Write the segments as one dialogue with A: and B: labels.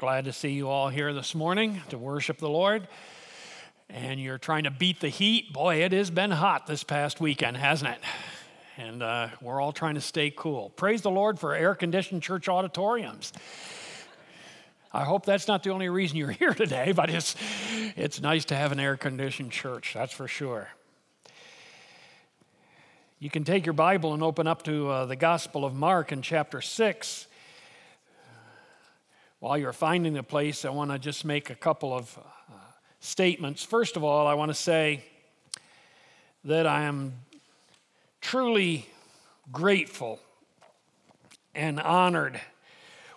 A: Glad to see you all here this morning to worship the Lord. And you're trying to beat the heat. Boy, it has been hot this past weekend, hasn't it? And uh, we're all trying to stay cool. Praise the Lord for air conditioned church auditoriums. I hope that's not the only reason you're here today, but it's, it's nice to have an air conditioned church, that's for sure. You can take your Bible and open up to uh, the Gospel of Mark in chapter 6. While you're finding the place, I want to just make a couple of uh, statements. First of all, I want to say that I am truly grateful and honored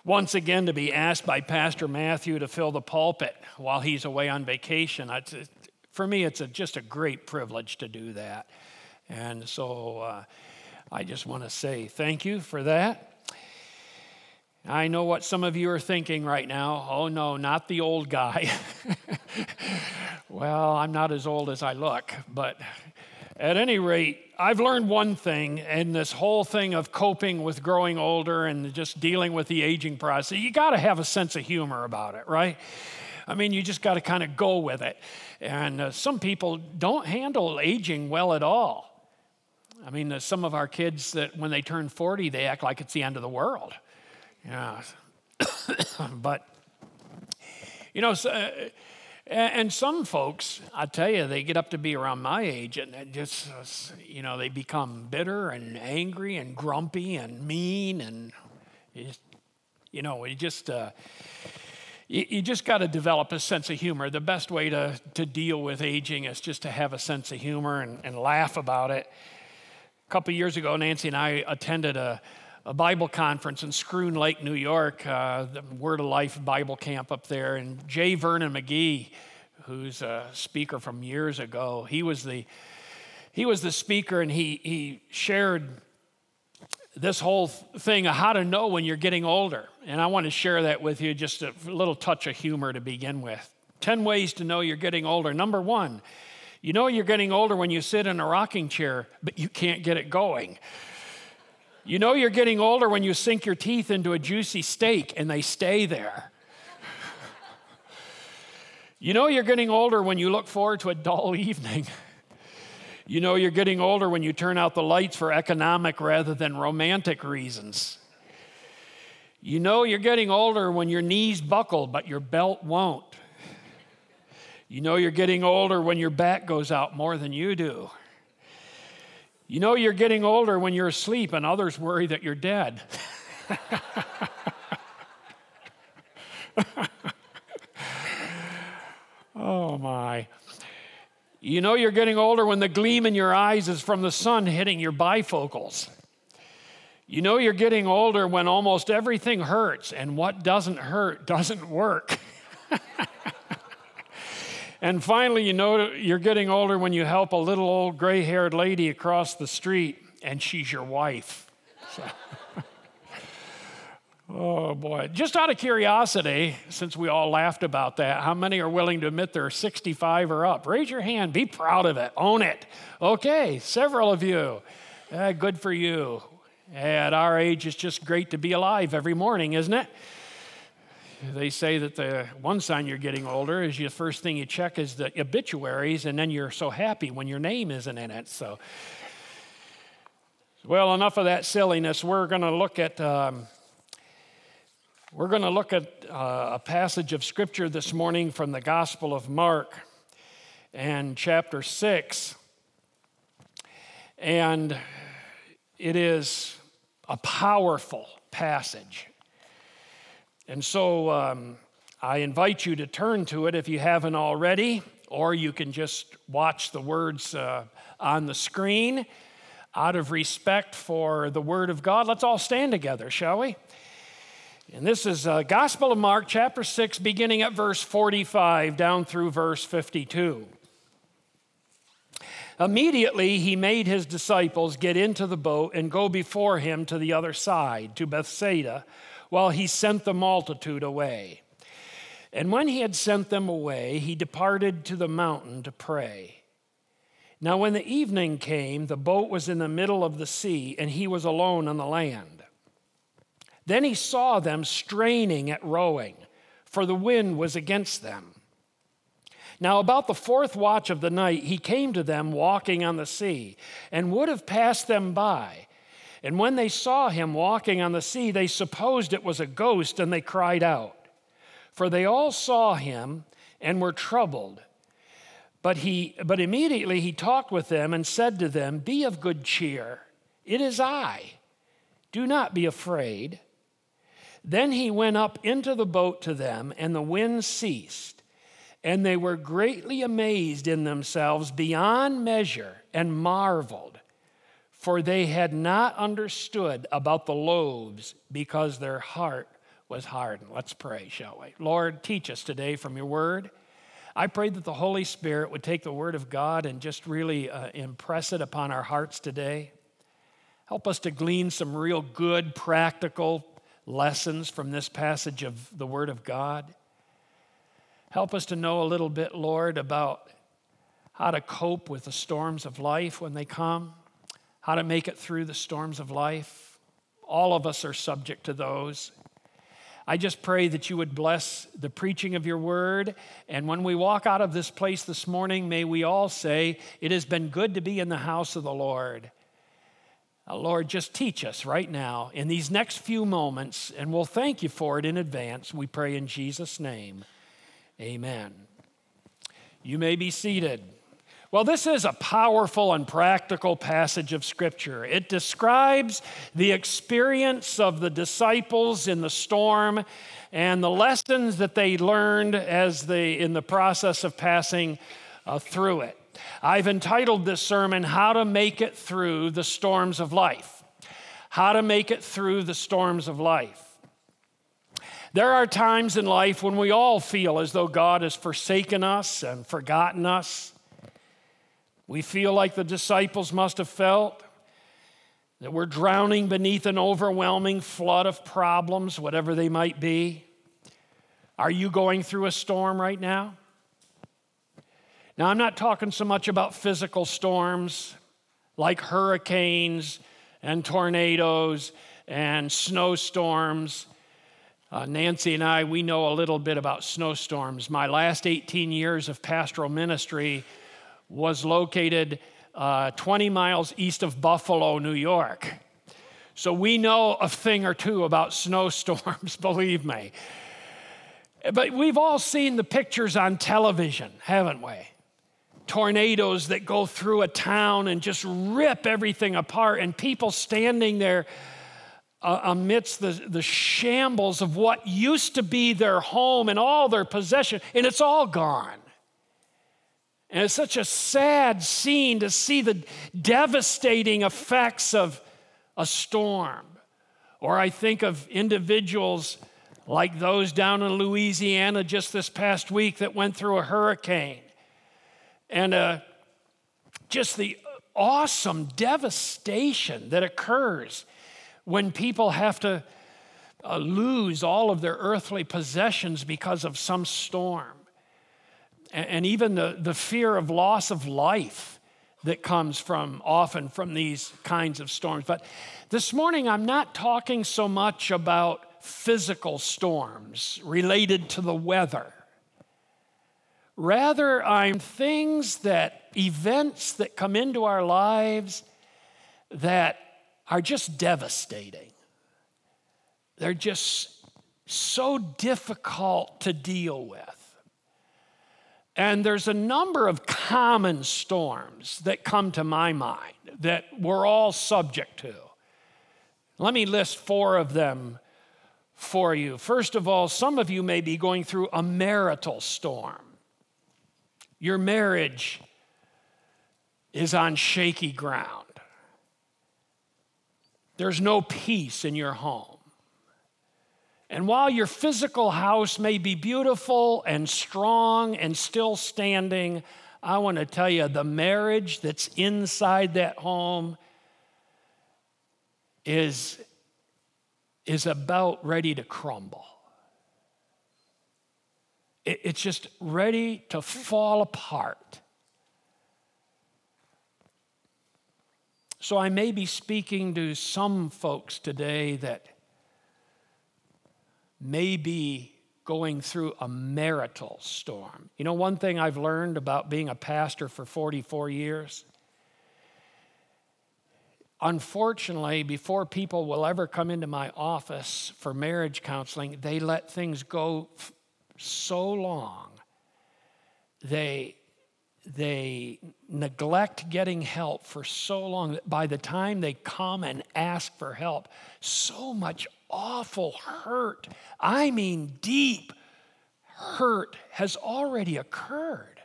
A: once again to be asked by Pastor Matthew to fill the pulpit while he's away on vacation. It's, for me, it's a, just a great privilege to do that. And so uh, I just want to say thank you for that. I know what some of you are thinking right now. Oh, no, not the old guy. well, I'm not as old as I look, but at any rate, I've learned one thing in this whole thing of coping with growing older and just dealing with the aging process. You got to have a sense of humor about it, right? I mean, you just got to kind of go with it. And uh, some people don't handle aging well at all. I mean, uh, some of our kids that when they turn 40, they act like it's the end of the world. Yeah. but, you know, so, uh, and some folks, I tell you, they get up to be around my age and just, you know, they become bitter and angry and grumpy and mean and, you know, you just, uh, you, just got to develop a sense of humor. The best way to, to deal with aging is just to have a sense of humor and, and laugh about it. A couple years ago, Nancy and I attended a, a Bible conference in Schroon Lake, New York, uh, the Word of Life Bible camp up there. And J. Vernon McGee, who's a speaker from years ago, he was the, he was the speaker and he, he shared this whole thing of how to know when you're getting older. And I want to share that with you, just a little touch of humor to begin with. 10 ways to know you're getting older. Number one, you know you're getting older when you sit in a rocking chair, but you can't get it going. You know you're getting older when you sink your teeth into a juicy steak and they stay there. you know you're getting older when you look forward to a dull evening. You know you're getting older when you turn out the lights for economic rather than romantic reasons. You know you're getting older when your knees buckle but your belt won't. You know you're getting older when your back goes out more than you do. You know you're getting older when you're asleep and others worry that you're dead. oh my. You know you're getting older when the gleam in your eyes is from the sun hitting your bifocals. You know you're getting older when almost everything hurts and what doesn't hurt doesn't work. And finally, you know you're getting older when you help a little old gray haired lady across the street and she's your wife. Oh boy. Just out of curiosity, since we all laughed about that, how many are willing to admit they're 65 or up? Raise your hand. Be proud of it. Own it. Okay, several of you. Uh, good for you. At our age, it's just great to be alive every morning, isn't it? They say that the one sign you're getting older is the first thing you check is the obituaries, and then you're so happy when your name isn't in it. So, well, enough of that silliness. We're going to look at um, we're going to look at uh, a passage of scripture this morning from the Gospel of Mark and chapter six, and it is a powerful passage. And so um, I invite you to turn to it if you haven't already, or you can just watch the words uh, on the screen. Out of respect for the Word of God, let's all stand together, shall we? And this is uh, Gospel of Mark, chapter 6, beginning at verse 45 down through verse 52. Immediately, he made his disciples get into the boat and go before him to the other side, to Bethsaida, while he sent the multitude away. And when he had sent them away, he departed to the mountain to pray. Now, when the evening came, the boat was in the middle of the sea, and he was alone on the land. Then he saw them straining at rowing, for the wind was against them. Now, about the fourth watch of the night, he came to them walking on the sea, and would have passed them by. And when they saw him walking on the sea, they supposed it was a ghost, and they cried out. For they all saw him and were troubled. But, he, but immediately he talked with them and said to them, Be of good cheer. It is I. Do not be afraid. Then he went up into the boat to them, and the wind ceased. And they were greatly amazed in themselves beyond measure and marveled, for they had not understood about the loaves because their heart was hardened. Let's pray, shall we? Lord, teach us today from your word. I pray that the Holy Spirit would take the word of God and just really uh, impress it upon our hearts today. Help us to glean some real good, practical, lessons from this passage of the Word of God. Help us to know a little bit, Lord, about how to cope with the storms of life when they come, how to make it through the storms of life. All of us are subject to those. I just pray that you would bless the preaching of your word. And when we walk out of this place this morning, may we all say, It has been good to be in the house of the Lord. Uh, Lord, just teach us right now in these next few moments, and we'll thank you for it in advance. We pray in Jesus' name. Amen. You may be seated. Well, this is a powerful and practical passage of Scripture. It describes the experience of the disciples in the storm and the lessons that they learned as they in the process of passing uh, through it. I've entitled this sermon, How to Make It Through the Storms of Life. How to Make It Through the Storms of Life. There are times in life when we all feel as though God has forsaken us and forgotten us. We feel like the disciples must have felt that we're drowning beneath an overwhelming flood of problems, whatever they might be. Are you going through a storm right now? Now, I'm not talking so much about physical storms like hurricanes and tornadoes and snowstorms. Uh, Nancy and I, we know a little bit about snowstorms. My last 18 years of pastoral ministry was located uh, 20 miles east of Buffalo, New York. So we know a thing or two about snowstorms, believe me. But we've all seen the pictures on television, haven't we? tornadoes that go through a town and just rip everything apart, and people standing there uh, amidst the, the shambles of what used to be their home and all their possession, and it's all gone. And it's such a sad scene to see the devastating effects of a storm. Or I think of individuals like those down in Louisiana just this past week that went through a hurricane and uh, just the awesome devastation that occurs when people have to uh, lose all of their earthly possessions because of some storm. And, and even the, the fear of loss of life that comes from often from these kinds of storms. But this morning, I'm not talking so much about physical storms related to the weather. Rather, I'm things that, events that come into our lives that are just devastating. They're just so difficult to deal with. And there's a number of common storms that come to my mind that we're all subject to. Let me list four of them for you. First of all, some of you may be going through a marital storm. Your marriage is on shaky ground. There's no peace in your home. And while your physical house may be beautiful and strong and still standing, I want to tell you the marriage that's inside that home is, is about ready to crumble. It, it's just ready to fall apart. So I may be speaking to some folks today that may be going through a marital storm. You know, one thing I've learned about being a pastor for 44 years? Unfortunately, before people will ever come into my office for marriage counseling, they let things go f- so long. They they neglect getting help for so long that by the time they come and ask for help, so much awful hurt, I mean deep hurt, has already occurred.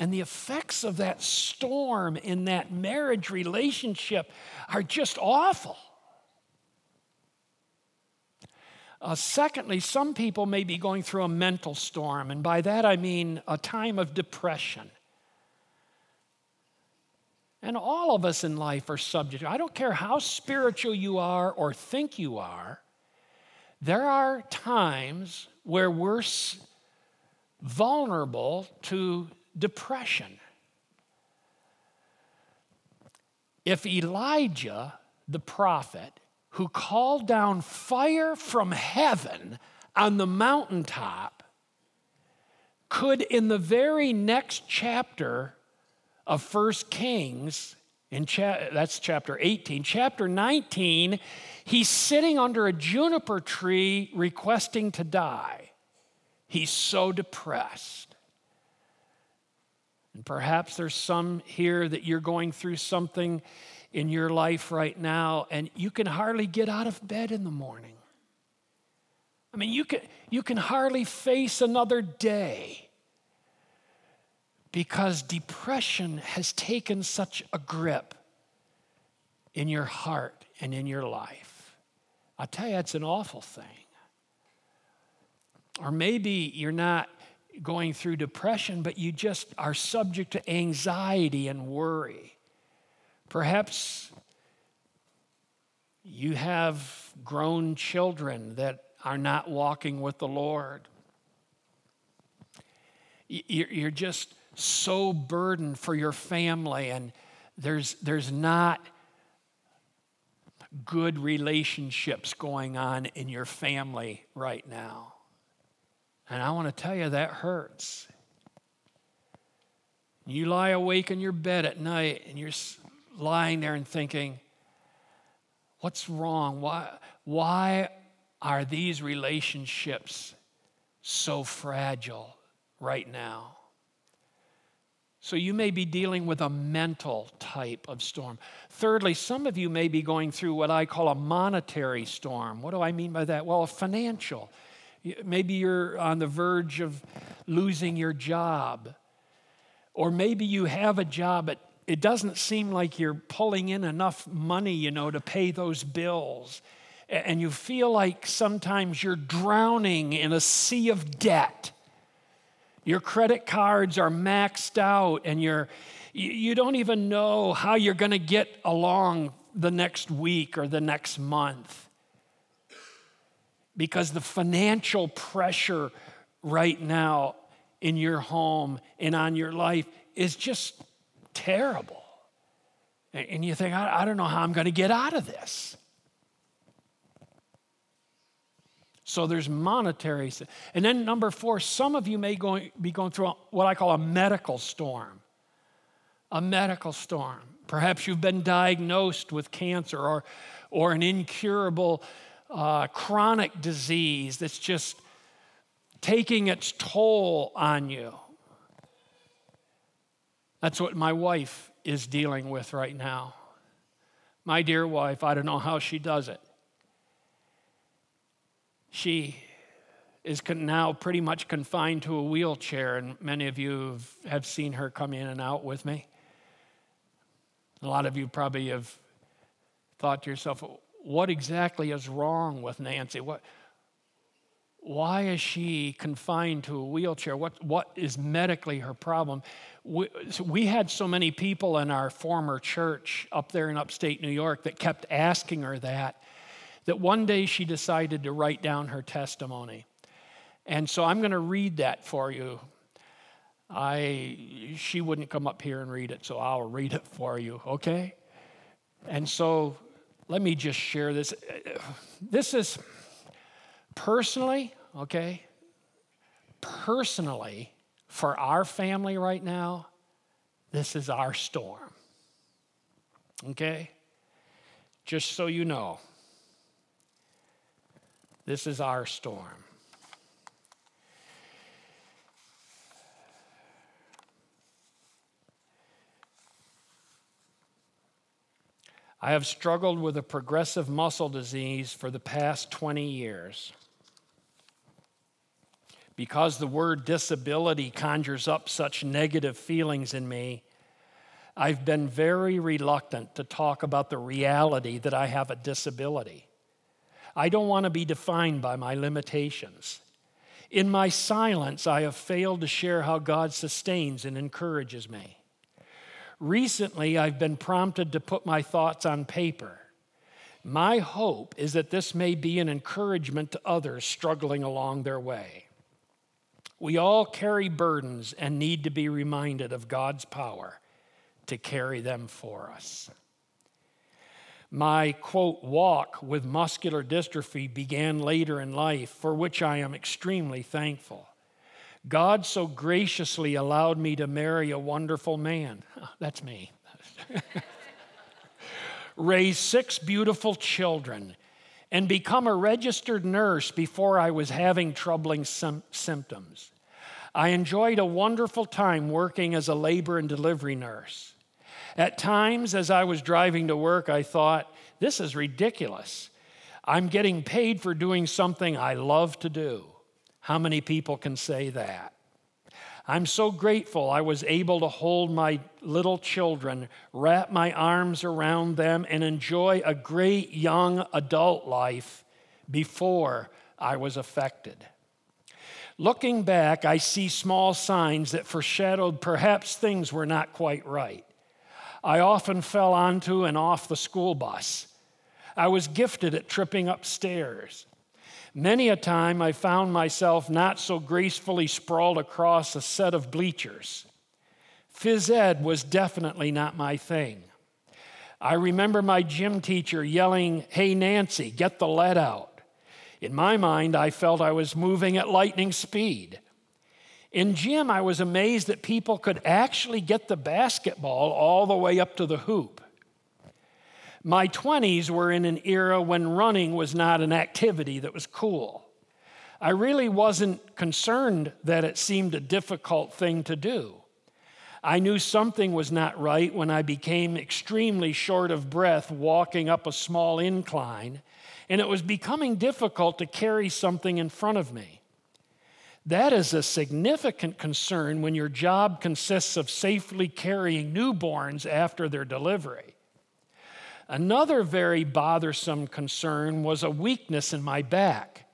A: And the effects of that storm in that marriage relationship are just awful. Uh, secondly, some people may be going through a mental storm, and by that I mean a time of depression. And all of us in life are subject. I don't care how spiritual you are or think you are, there are times where we're vulnerable to depression. If Elijah, the prophet, who called down fire from heaven on the mountaintop could, in the very next chapter of First Kings, in cha- that's chapter 18, chapter 19, he's sitting under a juniper tree requesting to die. He's so depressed. And perhaps there's some here that you're going through something in your life right now, and you can hardly get out of bed in the morning. I mean, you can, you can hardly face another day because depression has taken such a grip in your heart and in your life. I tell you, it's an awful thing. Or maybe you're not going through depression, but you just are subject to anxiety and worry. Perhaps you have grown children that are not walking with the Lord. You're just so burdened for your family, and there's, there's not good relationships going on in your family right now. And I want to tell you that hurts. You lie awake in your bed at night and you're lying there and thinking, what's wrong? Why, why are these relationships so fragile right now? So, you may be dealing with a mental type of storm. Thirdly, some of you may be going through what I call a monetary storm. What do I mean by that? Well, a financial. Maybe you're on the verge of losing your job. Or maybe you have a job, but it doesn't seem like you're pulling in enough money, you know, to pay those bills. And you feel like sometimes you're drowning in a sea of debt. Your credit cards are maxed out, and you're, you don't even know how you're going to get along the next week or the next month. Because the financial pressure right now in your home and on your life is just terrible. And you think, I, don't know how I'm going to get out of this. So there's monetary. And then number four, some of you may be going through what I call a medical storm. A medical storm. Perhaps you've been diagnosed with cancer or, or an incurable uh, chronic disease that's just taking its toll on you. That's what my wife is dealing with right now. My dear wife, I don't know how she does it. She is now pretty much confined to a wheelchair, and many of you have seen her come in and out with me. A lot of you probably have thought to yourself, what exactly is wrong with Nancy? What, why is she confined to a wheelchair? What, what is medically her problem? We, so we had so many people in our former church up there in upstate New York that kept asking her that, that one day she decided to write down her testimony. And so I'm going to read that for you. I, she wouldn't come up here and read it, so I'll read it for you, okay? And so let me just share this. This is personally, okay? Personally, for our family right now, this is our storm. Okay? Just so you know, this is our storm. I have struggled with a progressive muscle disease for the past 20 years. Because the word disability conjures up such negative feelings in me, I've been very reluctant to talk about the reality that I have a disability. I don't want to be defined by my limitations. In my silence, I have failed to share how God sustains and encourages me. Recently, I've been prompted to put my thoughts on paper. My hope is that this may be an encouragement to others struggling along their way. We all carry burdens and need to be reminded of God's power to carry them for us. My quote, walk with muscular dystrophy began later in life, for which I am extremely thankful. God so graciously allowed me to marry a wonderful man. That's me. Raise six beautiful children and become a registered nurse before I was having troubling sim- symptoms. I enjoyed a wonderful time working as a labor and delivery nurse. At times, as I was driving to work, I thought, this is ridiculous. I'm getting paid for doing something I love to do. How many people can say that? I'm so grateful I was able to hold my little children, wrap my arms around them, and enjoy a great young adult life before I was affected. Looking back, I see small signs that foreshadowed perhaps things were not quite right. I often fell onto and off the school bus. I was gifted at tripping upstairs. Many a time I found myself not so gracefully sprawled across a set of bleachers. Phys ed was definitely not my thing. I remember my gym teacher yelling, Hey, Nancy, get the lead out. In my mind, I felt I was moving at lightning speed. In gym, I was amazed that people could actually get the basketball all the way up to the hoop. My 20s were in an era when running was not an activity that was cool. I really wasn't concerned that it seemed a difficult thing to do. I knew something was not right when I became extremely short of breath walking up a small incline, and it was becoming difficult to carry something in front of me. That is a significant concern when your job consists of safely carrying newborns after their delivery. Another very bothersome concern was a weakness in my back.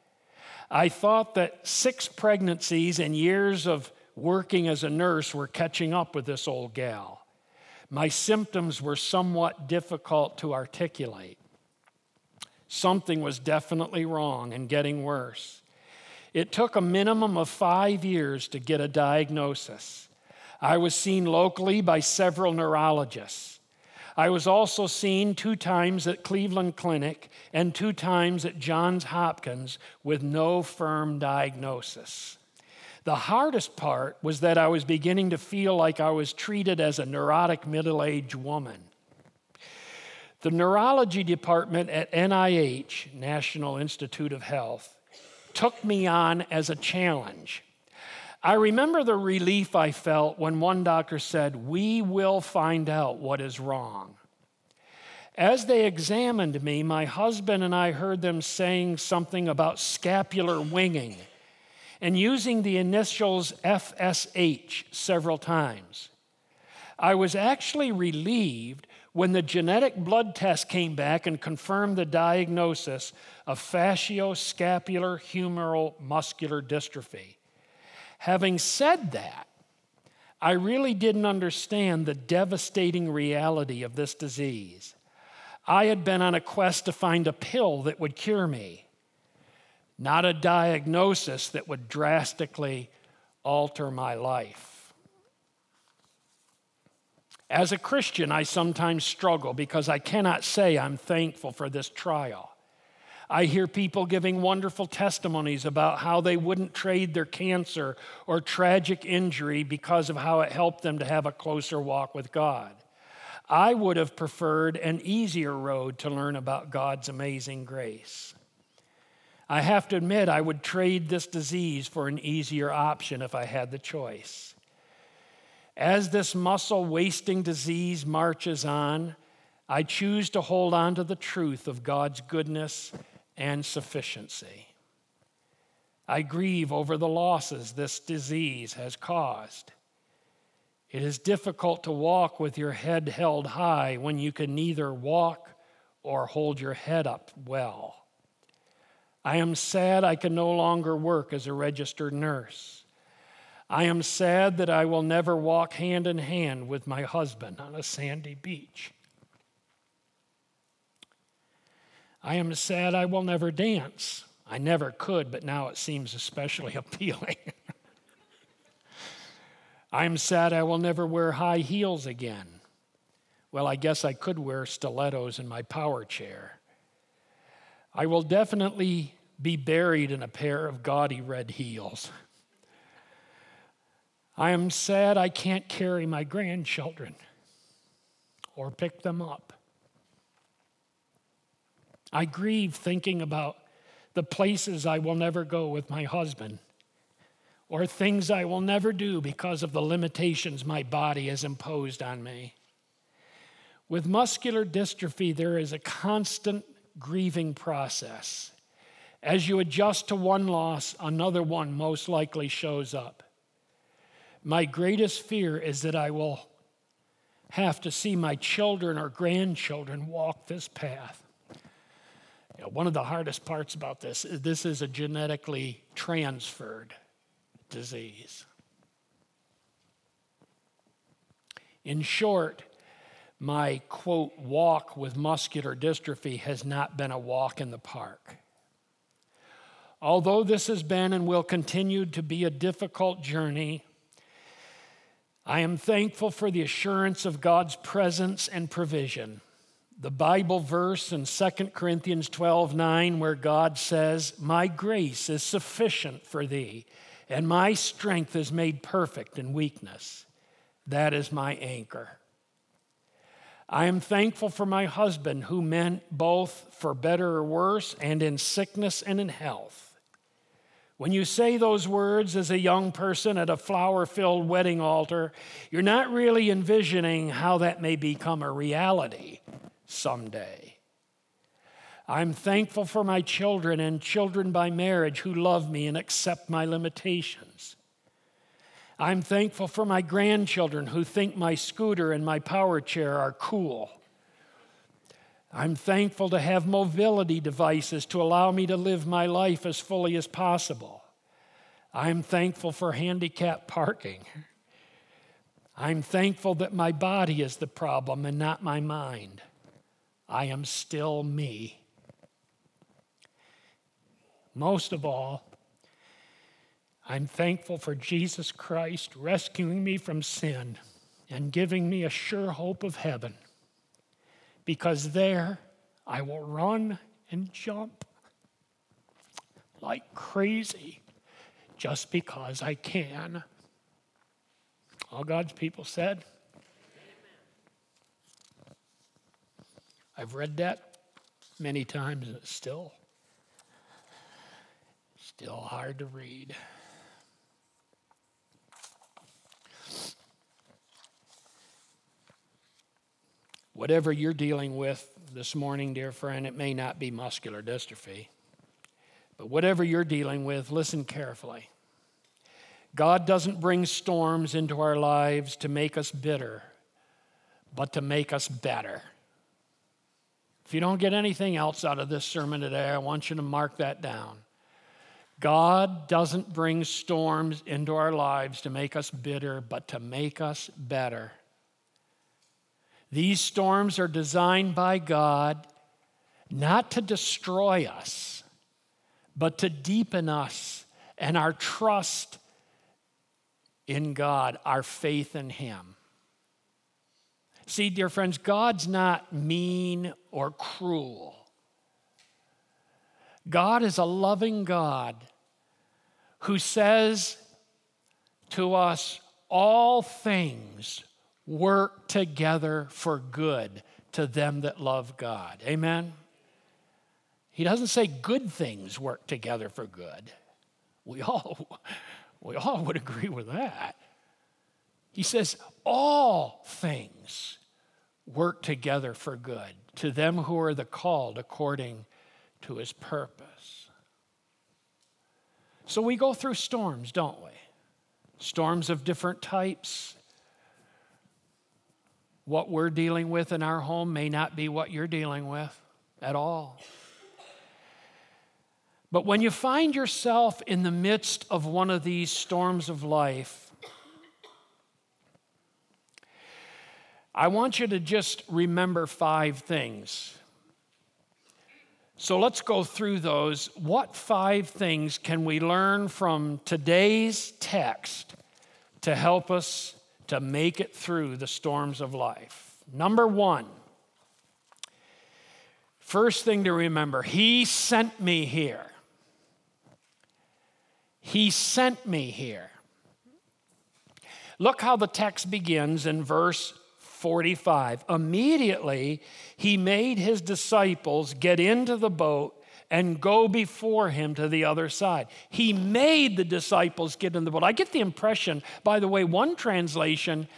A: I thought that six pregnancies and years of working as a nurse were catching up with this old gal. My symptoms were somewhat difficult to articulate. Something was definitely wrong and getting worse. It took a minimum of five years to get a diagnosis. I was seen locally by several neurologists. I was also seen two times at Cleveland Clinic and two times at Johns Hopkins with no firm diagnosis. The hardest part was that I was beginning to feel like I was treated as a neurotic middle aged woman. The neurology department at NIH, National Institute of Health, took me on as a challenge. I remember the relief I felt when one doctor said, We will find out what is wrong. As they examined me, my husband and I heard them saying something about scapular winging and using the initials FSH several times. I was actually relieved When the genetic blood test came back and confirmed the diagnosis of facioscapulohumeral muscular dystrophy. Having said that, I really didn't understand the devastating reality of this disease. I had been on a quest to find a pill that would cure me, not a diagnosis that would drastically alter my life. As a Christian, I sometimes struggle because I cannot say I'm thankful for this trial. I hear people giving wonderful testimonies about how they wouldn't trade their cancer or tragic injury because of how it helped them to have a closer walk with God. I would have preferred an easier road to learn about God's amazing grace. I have to admit, I would trade this disease for an easier option if I had the choice. As this muscle wasting disease marches on, I choose to hold on to the truth of God's goodness and sufficiency. I grieve over the losses this disease has caused. It is difficult to walk with your head held high when you can neither walk or hold your head up well. I am sad I can no longer work as a registered nurse. I am sad that I will never walk hand in hand with my husband on a sandy beach. I am sad I will never dance. I never could, but now it seems especially appealing. I am sad I will never wear high heels again. Well, I guess I could wear stilettos in my power chair. I will definitely be buried in a pair of gaudy red heels. I am sad I can't carry my grandchildren or pick them up. I grieve thinking about the places I will never go with my husband or things I will never do because of the limitations my body has imposed on me. With muscular dystrophy, there is a constant grieving process. As you adjust to one loss, another one most likely shows up. My greatest fear is that I will have to see my children or grandchildren walk this path. You know, one of the hardest parts about this is this is a genetically transferred disease. In short, my quote, walk with muscular dystrophy has not been a walk in the park. Although this has been and will continue to be a difficult journey, I am thankful for the assurance of God's presence and provision. The Bible verse in 2 Corinthians 12 9, where God says, My grace is sufficient for thee, and my strength is made perfect in weakness. That is my anchor. I am thankful for my husband, who meant both for better or worse, and in sickness and in health. When you say those words as a young person at a flower filled wedding altar, you're not really envisioning how that may become a reality someday. I'm thankful for my children and children by marriage who love me and accept my limitations. I'm thankful for my grandchildren who think my scooter and my power chair are cool. I'm thankful to have mobility devices to allow me to live my life as fully as possible. I'm thankful for handicap parking. I'm thankful that my body is the problem and not my mind. I am still me. Most of all, I'm thankful for Jesus Christ rescuing me from sin and giving me a sure hope of heaven because there I will run and jump like crazy just because I can. All God's people said. I've read that many times and it's still still hard to read. Whatever you're dealing with this morning, dear friend, it may not be muscular dystrophy. But whatever you're dealing with, listen carefully. God doesn't bring storms into our lives to make us bitter, but to make us better. If you don't get anything else out of this sermon today, I want you to mark that down. God doesn't bring storms into our lives to make us bitter, but to make us better. These storms are designed by God not to destroy us, but to deepen us and our trust in God, our faith in Him. See, dear friends, God's not mean or cruel. God is a loving God who says to us, All things work together for good to them that love God. Amen? He doesn't say good things work together for good. We all, we all would agree with that. He says, All things work together for good to them who are the called according to his purpose. So we go through storms, don't we? Storms of different types. What we're dealing with in our home may not be what you're dealing with at all. But when you find yourself in the midst of one of these storms of life, I want you to just remember five things. So let's go through those. What five things can we learn from today's text to help us to make it through the storms of life? Number one, first thing to remember, He sent me here. He sent me here. Look how the text begins in verse 45. Immediately, he made his disciples get into the boat and go before him to the other side. He made the disciples get in the boat. I get the impression, by the way, one translation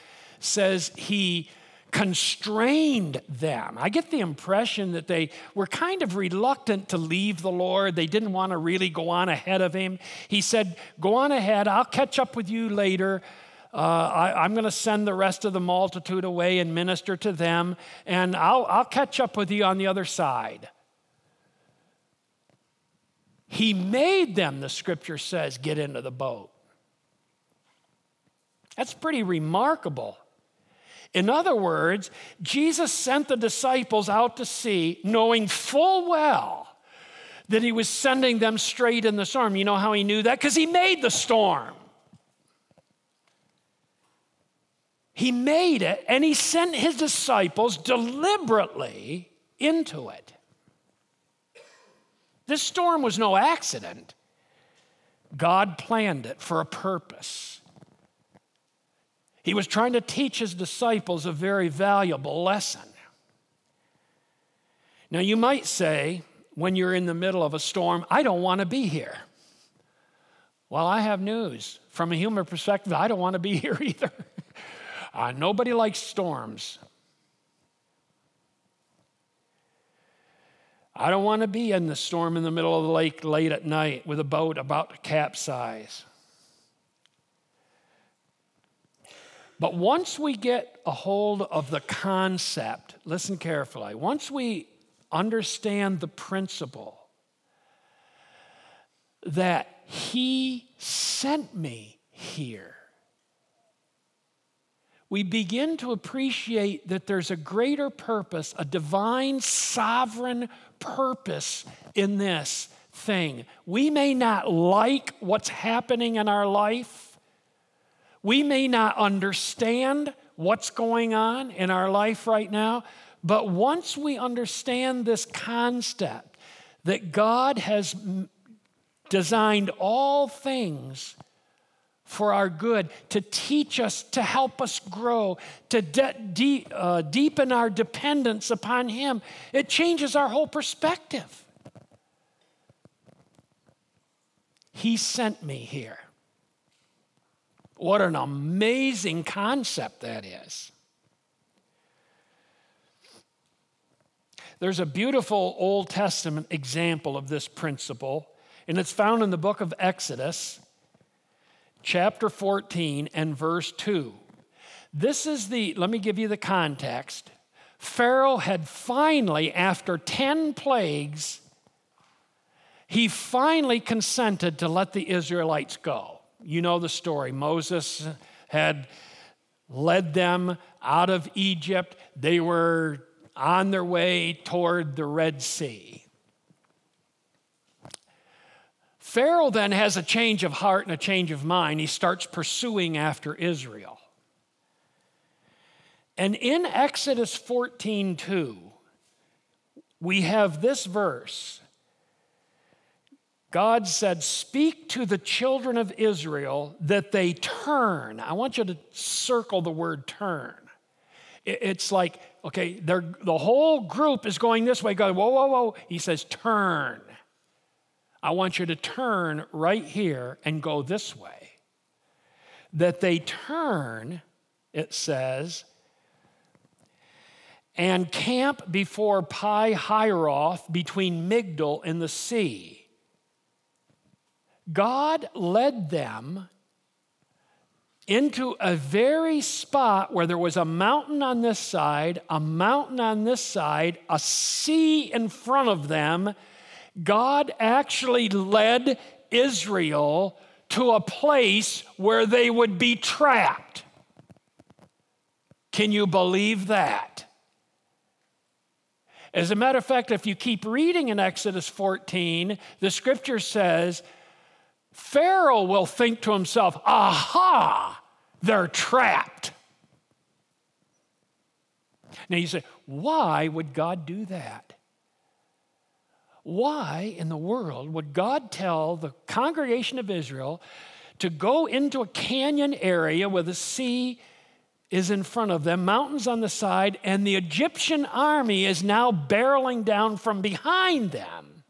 A: says he constrained them. I get the impression that they were kind of reluctant to leave the Lord. They didn't want to really go on ahead of him. He said, Go on ahead, I'll catch up with you later. Uh, I, am going to send the rest of the multitude away and minister to them, and I'll, I'll catch up with you on the other side. He made them, the scripture says, get into the boat. That's pretty remarkable. In other words, Jesus sent the disciples out to sea knowing full well that he was sending them straight in the storm. You know how he knew that? Because he made the storm. He made it and he sent his disciples deliberately into it. This storm was no accident. God planned it for a purpose. He was trying to teach his disciples a very valuable lesson. Now, you might say, when you're in the middle of a storm, I don't want to be here. Well, I have news. From a human perspective, I don't want to be here either. uh, nobody likes storms. I don't want to be in the storm in the middle of the lake late at night with a boat about to capsize. But once we get a hold of the concept, listen carefully, once we understand the principle that He sent me here, we begin to appreciate that there's a greater purpose, a divine sovereign purpose in this thing. We may not like what's happening in our life. We may not understand what's going on in our life right now, but once we understand this concept that God has designed all things for our good, to teach us, to help us grow, to de- de- uh, deepen our dependence upon Him, it changes our whole perspective. He sent me here. What an amazing concept that is. There's a beautiful Old Testament example of this principle, and it's found in the book of Exodus, chapter 14, and verse 2. This is the, let me give you the context. Pharaoh had finally, after 10 plagues, he finally consented to let the Israelites go. You know the story. Moses had led them out of Egypt. They were on their way toward the Red Sea. Pharaoh then has a change of heart and a change of mind. He starts pursuing after Israel. And in Exodus 14 2, we have this verse God said, Speak to the children of Israel that they turn. I want you to circle the word turn. It's like, okay, the whole group is going this way. God, whoa, whoa, whoa. He says, Turn. I want you to turn right here and go this way. That they turn, it says, and camp before Pi Hahiroth between Migdol and the sea. God led them into a very spot where there was a mountain on this side, a mountain on this side, a sea in front of them. God actually led Israel to a place where they would be trapped. Can you believe that? As a matter of fact, if you keep reading in Exodus 14, the scripture says Pharaoh will think to himself, aha, they're trapped. Now you say, why would God do that? Why in the world would God tell the congregation of Israel to go into a canyon area where the sea is in front of them, mountains on the side, and the Egyptian army is now barreling down from behind them?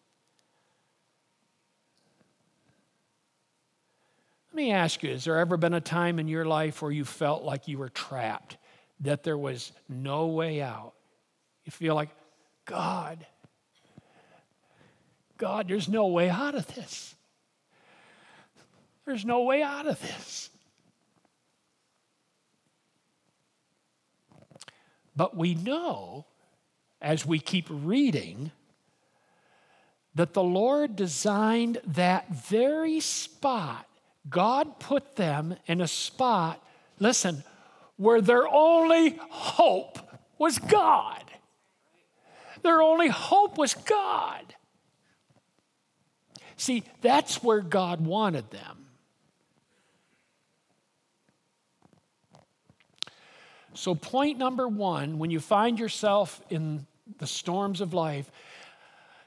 A: Let me ask you, has there ever been a time in your life where you felt like you were trapped, that there was no way out? You feel like, God, God, there's no way out of this. There's no way out of this. But we know, as we keep reading, that the Lord designed that very spot God put them in a spot, listen, where their only hope was God. Their only hope was God. See, that's where God wanted them. So, point number one when you find yourself in the storms of life,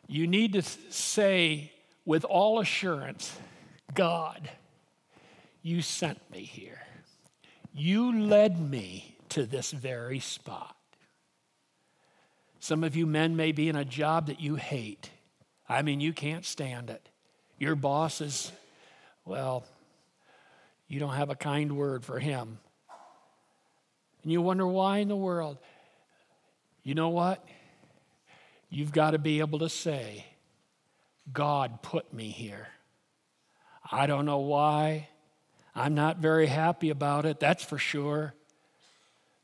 A: you need to say with all assurance, God you sent me here. You led me to this very spot. Some of you men may be in a job that you hate. I mean, you can't stand it. Your boss is, well, you don't have a kind word for him. And you wonder why in the world. You know what? You've got to be able to say, God put me here. I don't know why. I'm not very happy about it, that's for sure.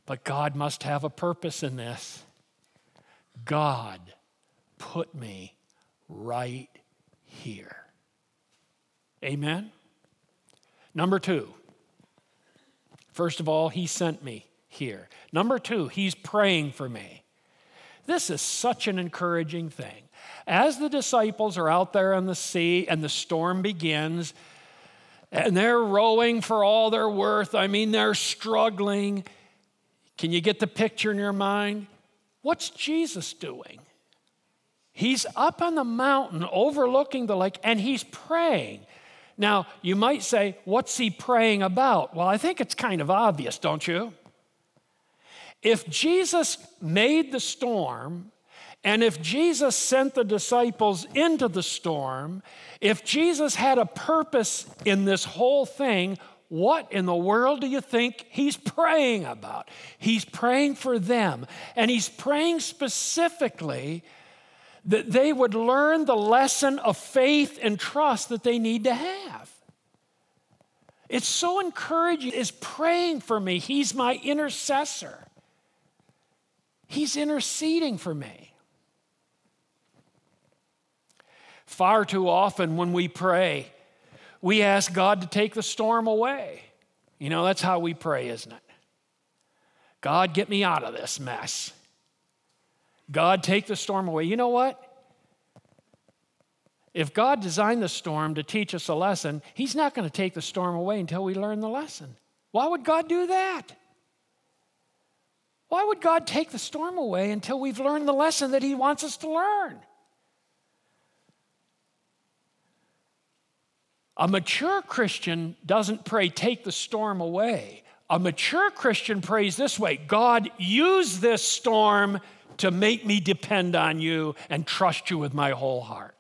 A: But God must have a purpose in this. God put me right here. Amen? Number two, first of all, He sent me here. Number two, He's praying for me. This is such an encouraging thing. As the disciples are out there on the sea and the storm begins, and they're rowing for all they're worth. I mean, they're struggling. Can you get the picture in your mind? What's Jesus doing? He's up on the mountain overlooking the lake and he's praying. Now, you might say, what's he praying about? Well, I think it's kind of obvious, don't you? If Jesus made the storm and if Jesus sent the disciples into the storm, if Jesus had a purpose in this whole thing, what in the world do you think he's praying about? He's praying for them, and he's praying specifically that they would learn the lesson of faith and trust that they need to have. It's so encouraging, is praying for me. He's my intercessor. He's interceding for me. Far too often when we pray, we ask God to take the storm away. You know, that's how we pray, isn't it? God, get me out of this mess. God, take the storm away. You know what? If God designed the storm to teach us a lesson, He's not going to take the storm away until we learn the lesson. Why would God do that? Why would God take the storm away until we've learned the lesson that He wants us to learn? A mature Christian doesn't pray, take the storm away. A mature Christian prays this way God, use this storm to make me depend on you and trust you with my whole heart.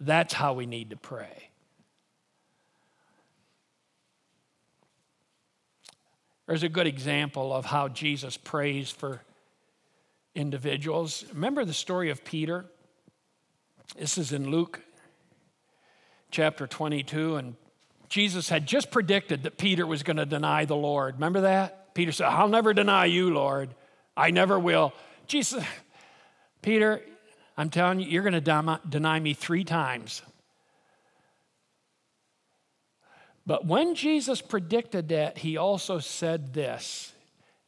A: That's how we need to pray. There's a good example of how Jesus prays for individuals. Remember the story of Peter? This is in Luke chapter 22, and Jesus had just predicted that Peter was going to deny the Lord. Remember that? Peter said, I'll never deny you, Lord. I never will. Jesus, Peter, I'm telling you, you're going to deny me three times. But when Jesus predicted that, he also said this.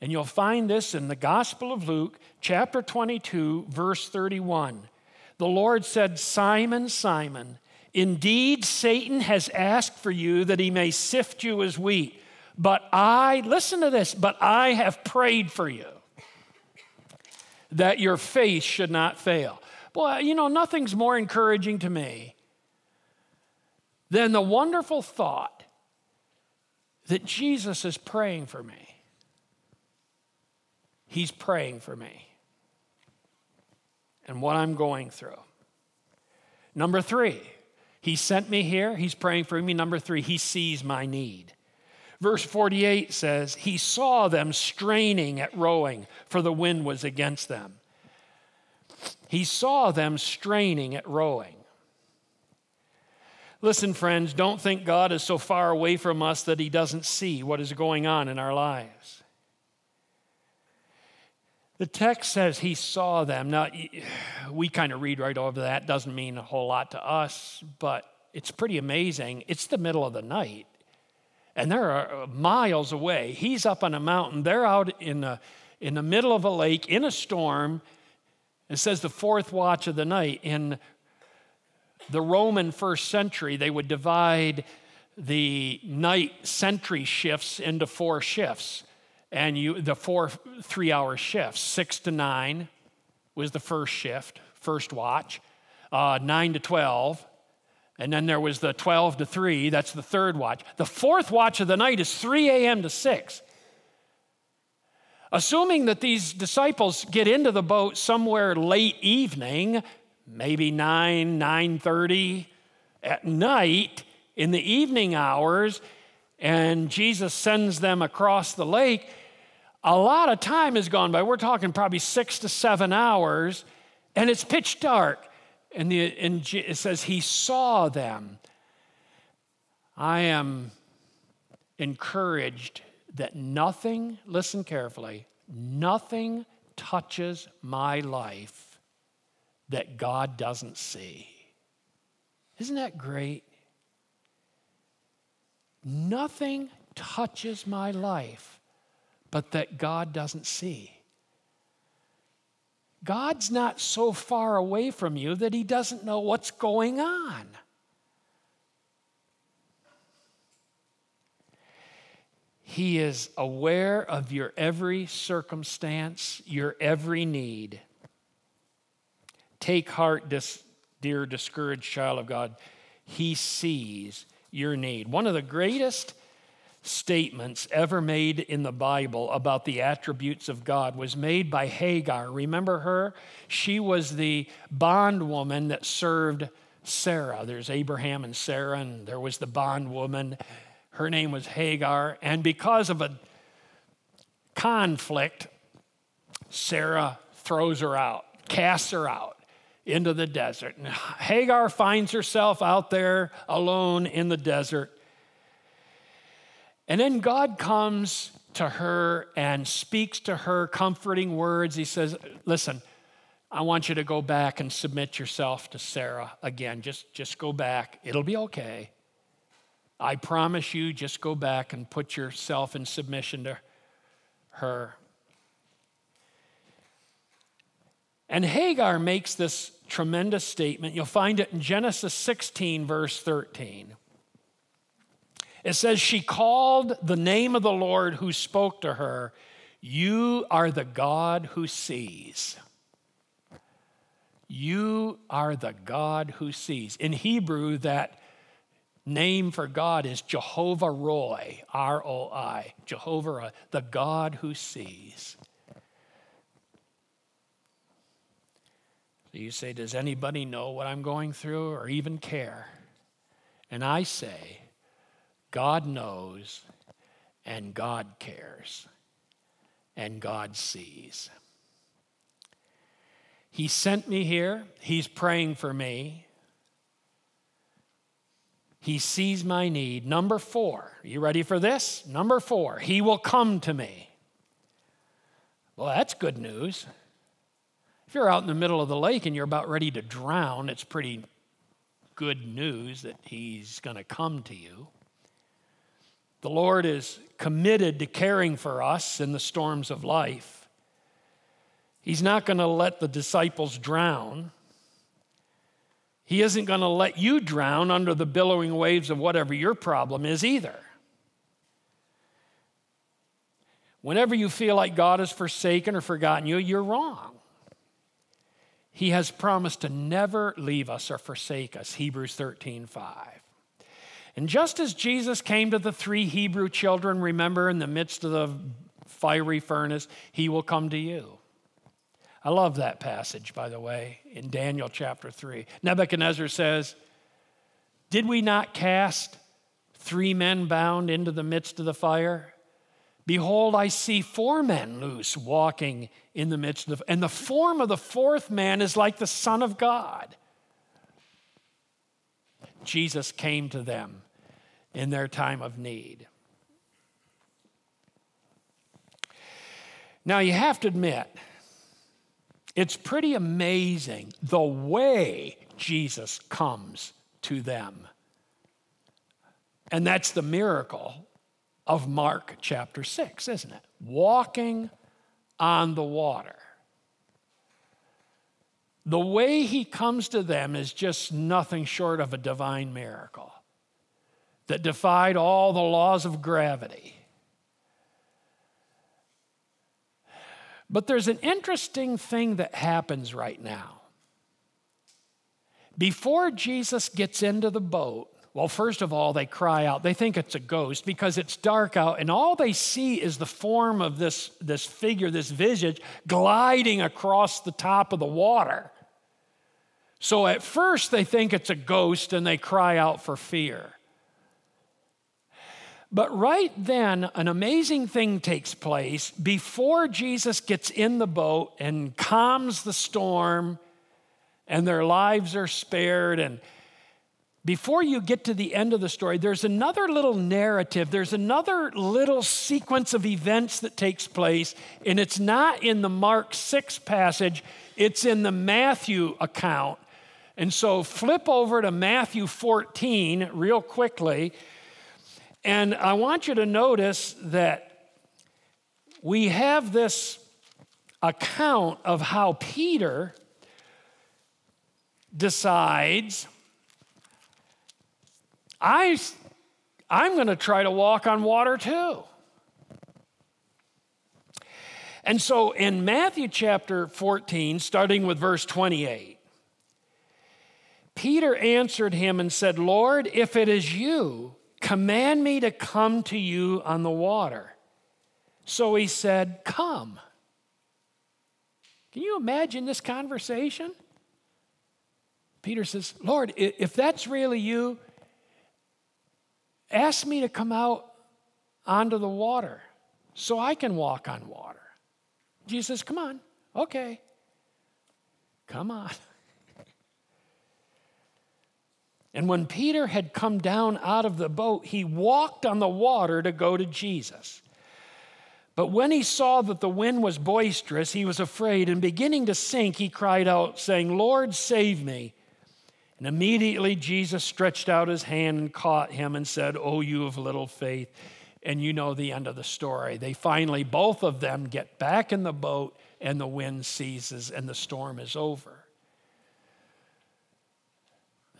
A: And you'll find this in the Gospel of Luke, chapter 22, verse 31. The Lord said, Simon, Simon, indeed Satan has asked for you that he may sift you as wheat. But I, listen to this, but I have prayed for you that your faith should not fail. Boy, you know, nothing's more encouraging to me than the wonderful thought that Jesus is praying for me. He's praying for me and what I'm going through. Number three, he sent me here. He's praying for me. Number three, he sees my need. Verse 48 says, He saw them straining at rowing, for the wind was against them. He saw them straining at rowing. Listen, friends, don't think God is so far away from us that He doesn't see what is going on in our lives. The text says He saw them. Now, we kind of read right over that, doesn't mean a whole lot to us, but it's pretty amazing. It's the middle of the night, and they're uh, miles away. He's up on a mountain, they're out in the, in the middle of a lake in a storm it says the fourth watch of the night. In the Roman first century, they would divide the night sentry shifts into four shifts. And you, the four three hour shifts, six to nine was the first shift, first watch, uh, nine to 12. And then there was the 12 to 3, that's the third watch. The fourth watch of the night is 3 a.m. to 6. Assuming that these disciples get into the boat somewhere late evening, maybe 9, 9:30 at night in the evening hours, and Jesus sends them across the lake, a lot of time has gone by. We're talking probably six to seven hours, and it's pitch dark. And, the, and it says, He saw them. I am encouraged that nothing, listen carefully, nothing touches my life that God doesn't see. Isn't that great? Nothing touches my life but that God doesn't see. God's not so far away from you that He doesn't know what's going on. He is aware of your every circumstance, your every need. Take heart, dear discouraged child of God. He sees your need. One of the greatest statements ever made in the Bible about the attributes of God was made by Hagar. Remember her? She was the bondwoman that served Sarah. There's Abraham and Sarah, and there was the bondwoman her name was Hagar, and because of a conflict, Sarah throws her out, casts her out. into the desert. And Hagar finds herself out there alone in the desert. And then God comes to her and speaks to her comforting words. He says, Listen, I want you to go back and submit yourself to Sarah again. Just, just go back. It'll be okay. I promise you, just go back and put yourself in submission to her. And Hagar makes this tremendous statement. You'll find it in Genesis 16, verse 13. It says, She called the name of the Lord who spoke to her, You are the God who sees. You are the God who sees. In Hebrew, that name for God is Jehovah Roi, R O I, Jehovah, the God who sees. So you say, Does anybody know what I'm going through or even care? And I say, God knows and God cares and God sees. He sent me here. He's praying for me. He sees my need. Number four, you ready for this? Number four, He will come to me. Well, that's good news. If you're out in the middle of the lake and you're about ready to drown, it's pretty good news that He's going to come to you. The Lord is committed to caring for us in the storms of life. He's not going to let the disciples drown. He isn't going to let you drown under the billowing waves of whatever your problem is either. Whenever you feel like God has forsaken or forgotten you, you're wrong. He has promised to never leave us or forsake us, Hebrews 13 5. And just as Jesus came to the three Hebrew children, remember, in the midst of the fiery furnace, he will come to you. I love that passage, by the way, in Daniel chapter 3. Nebuchadnezzar says, Did we not cast three men bound into the midst of the fire? Behold, I see four men loose walking in the midst of, and the form of the fourth man is like the Son of God. Jesus came to them in their time of need. Now, you have to admit, it's pretty amazing the way Jesus comes to them. And that's the miracle of Mark chapter 6, isn't it? Walking on the water. The way he comes to them is just nothing short of a divine miracle that defied all the laws of gravity. But there's an interesting thing that happens right now. Before Jesus gets into the boat, well, first of all, they cry out. They think it's a ghost because it's dark out, and all they see is the form of this, this figure, this visage, gliding across the top of the water. So at first, they think it's a ghost and they cry out for fear. But right then, an amazing thing takes place before Jesus gets in the boat and calms the storm, and their lives are spared. And before you get to the end of the story, there's another little narrative, there's another little sequence of events that takes place, and it's not in the Mark 6 passage, it's in the Matthew account. And so flip over to Matthew 14 real quickly. And I want you to notice that we have this account of how Peter decides I, I'm going to try to walk on water too. And so in Matthew chapter 14, starting with verse 28, Peter answered him and said, Lord, if it is you, Command me to come to you on the water. So he said, Come. Can you imagine this conversation? Peter says, Lord, if that's really you, ask me to come out onto the water so I can walk on water. Jesus Come on, okay. Come on. And when Peter had come down out of the boat, he walked on the water to go to Jesus. But when he saw that the wind was boisterous, he was afraid, and beginning to sink, he cried out, saying, Lord, save me. And immediately Jesus stretched out his hand and caught him and said, Oh, you of little faith. And you know the end of the story. They finally, both of them, get back in the boat, and the wind ceases, and the storm is over.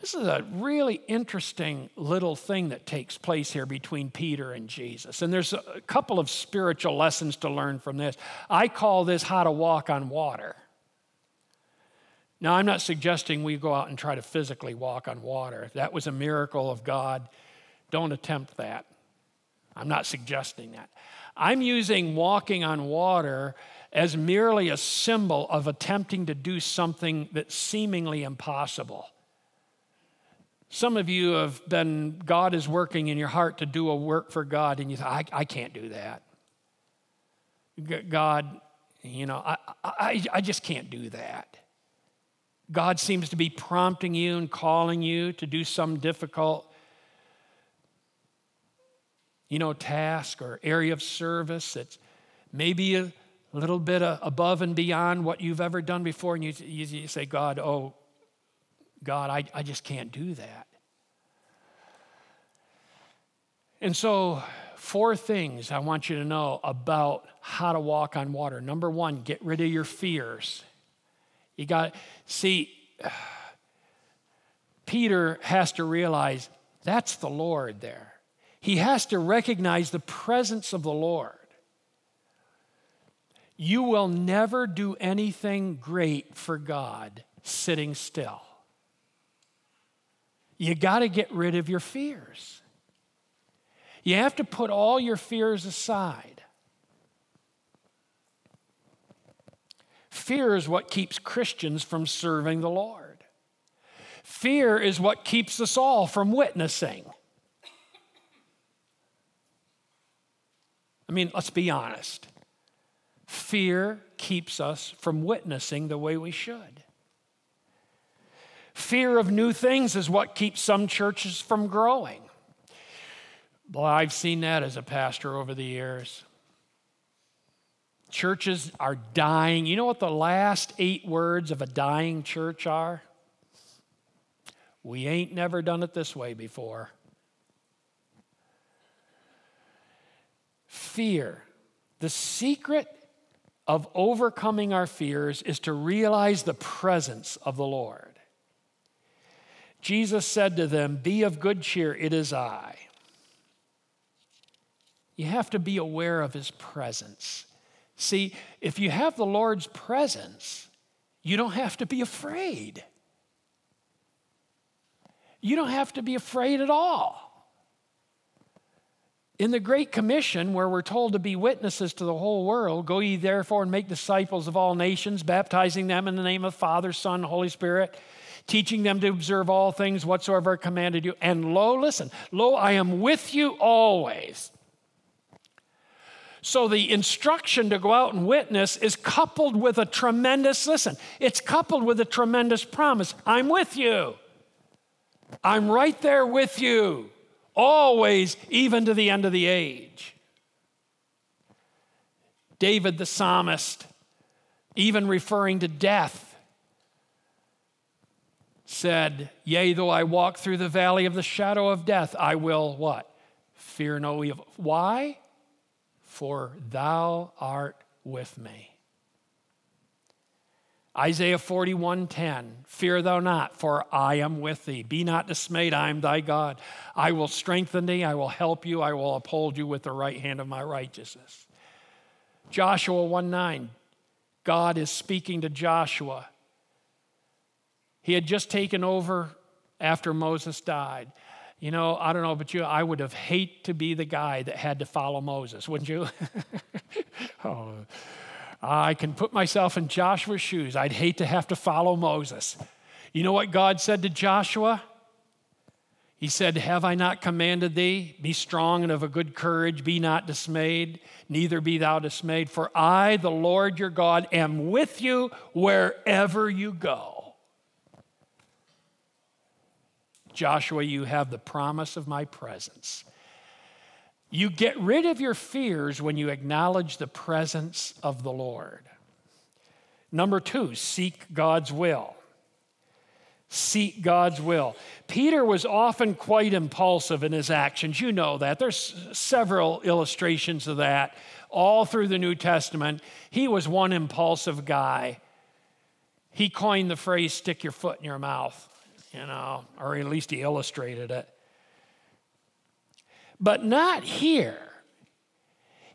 A: This is a really interesting little thing that takes place here between Peter and Jesus. And there's a couple of spiritual lessons to learn from this. I call this how to walk on water. Now, I'm not suggesting we go out and try to physically walk on water. That was a miracle of God. Don't attempt that. I'm not suggesting that. I'm using walking on water as merely a symbol of attempting to do something that's seemingly impossible. Some of you have been, God is working in your heart to do a work for God, and you think, I, I can't do that. God, you know, I, I, I just can't do that. God seems to be prompting you and calling you to do some difficult, you know, task or area of service that's maybe a little bit above and beyond what you've ever done before. And you, you say, God, oh, God, I, I just can't do that. And so, four things I want you to know about how to walk on water. Number one, get rid of your fears. You got, see, Peter has to realize that's the Lord there. He has to recognize the presence of the Lord. You will never do anything great for God sitting still. You got to get rid of your fears. You have to put all your fears aside. Fear is what keeps Christians from serving the Lord. Fear is what keeps us all from witnessing. I mean, let's be honest. Fear keeps us from witnessing the way we should. Fear of new things is what keeps some churches from growing. Boy, I've seen that as a pastor over the years. Churches are dying. You know what the last eight words of a dying church are? We ain't never done it this way before. Fear. The secret of overcoming our fears is to realize the presence of the Lord. Jesus said to them, Be of good cheer, it is I. You have to be aware of his presence. See, if you have the Lord's presence, you don't have to be afraid. You don't have to be afraid at all. In the Great Commission, where we're told to be witnesses to the whole world, go ye therefore and make disciples of all nations, baptizing them in the name of Father, Son, Holy Spirit teaching them to observe all things whatsoever I commanded you. And lo, listen, lo, I am with you always. So the instruction to go out and witness is coupled with a tremendous, listen, it's coupled with a tremendous promise. I'm with you. I'm right there with you, always, even to the end of the age. David the psalmist, even referring to death, said, Yea, though I walk through the valley of the shadow of death, I will what? Fear no evil. Why? For thou art with me. Isaiah 41:10 Fear thou not for I am with thee be not dismayed I am thy God I will strengthen thee I will help you I will uphold you with the right hand of my righteousness Joshua 1:9 God is speaking to Joshua he had just taken over after Moses died. You know, I don't know about you, I would have hate to be the guy that had to follow Moses, wouldn't you? oh, I can put myself in Joshua's shoes. I'd hate to have to follow Moses. You know what God said to Joshua? He said, Have I not commanded thee? Be strong and of a good courage, be not dismayed, neither be thou dismayed, for I, the Lord your God, am with you wherever you go. Joshua, you have the promise of my presence. You get rid of your fears when you acknowledge the presence of the Lord. Number two, seek God's will. Seek God's will. Peter was often quite impulsive in his actions. You know that. There's several illustrations of that all through the New Testament. He was one impulsive guy. He coined the phrase, stick your foot in your mouth, you know, or at least he illustrated it. But not here.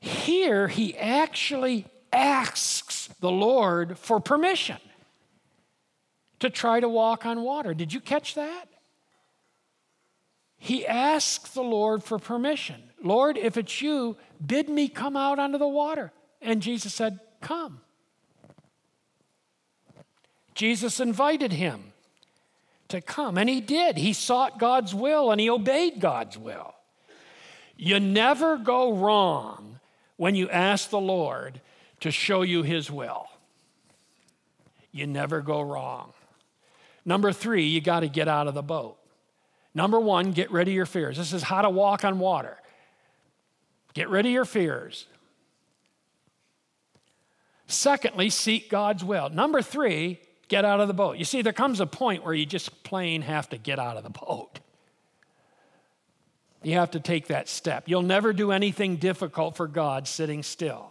A: Here, he actually asks the Lord for permission to try to walk on water. Did you catch that? He asks the Lord for permission. Lord, if it's you, bid me come out onto the water. And Jesus said, Come. Jesus invited him to come, and he did. He sought God's will and he obeyed God's will. You never go wrong when you ask the Lord to show you his will. You never go wrong. Number three, you got to get out of the boat. Number one, get rid of your fears. This is how to walk on water. Get rid of your fears. Secondly, seek God's will. Number three, get out of the boat. You see, there comes a point where you just plain have to get out of the boat. You have to take that step. You'll never do anything difficult for God sitting still.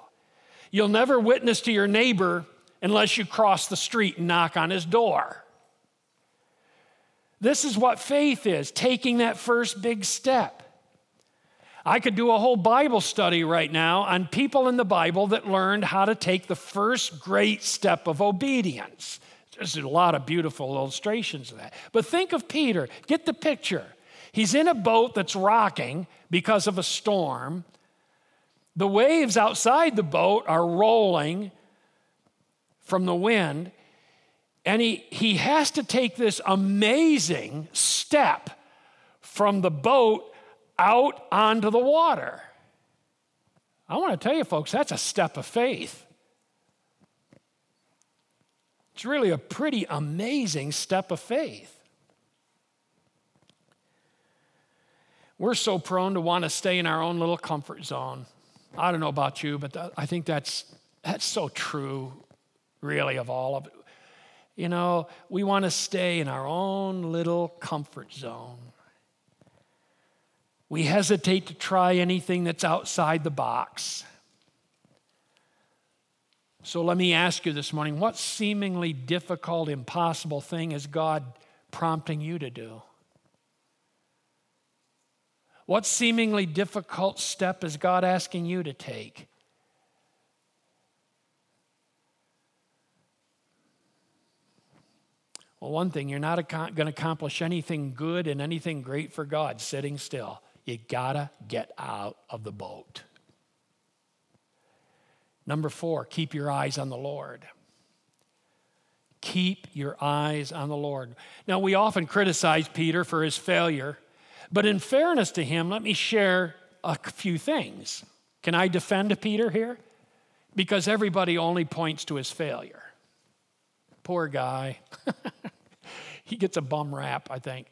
A: You'll never witness to your neighbor unless you cross the street and knock on his door. This is what faith is taking that first big step. I could do a whole Bible study right now on people in the Bible that learned how to take the first great step of obedience. There's a lot of beautiful illustrations of that. But think of Peter. Get the picture. He's in a boat that's rocking because of a storm. The waves outside the boat are rolling from the wind. And he, he has to take this amazing step from the boat out onto the water. I want to tell you, folks, that's a step of faith. It's really a pretty amazing step of faith. We're so prone to want to stay in our own little comfort zone. I don't know about you, but I think that's, that's so true, really, of all of it. You know, we want to stay in our own little comfort zone. We hesitate to try anything that's outside the box. So let me ask you this morning what seemingly difficult, impossible thing is God prompting you to do? What seemingly difficult step is God asking you to take? Well, one thing, you're not going to accomplish anything good and anything great for God sitting still. You got to get out of the boat. Number four, keep your eyes on the Lord. Keep your eyes on the Lord. Now, we often criticize Peter for his failure, but in fairness to him, let me share a few things. Can I defend Peter here? Because everybody only points to his failure. Poor guy. he gets a bum rap, I think.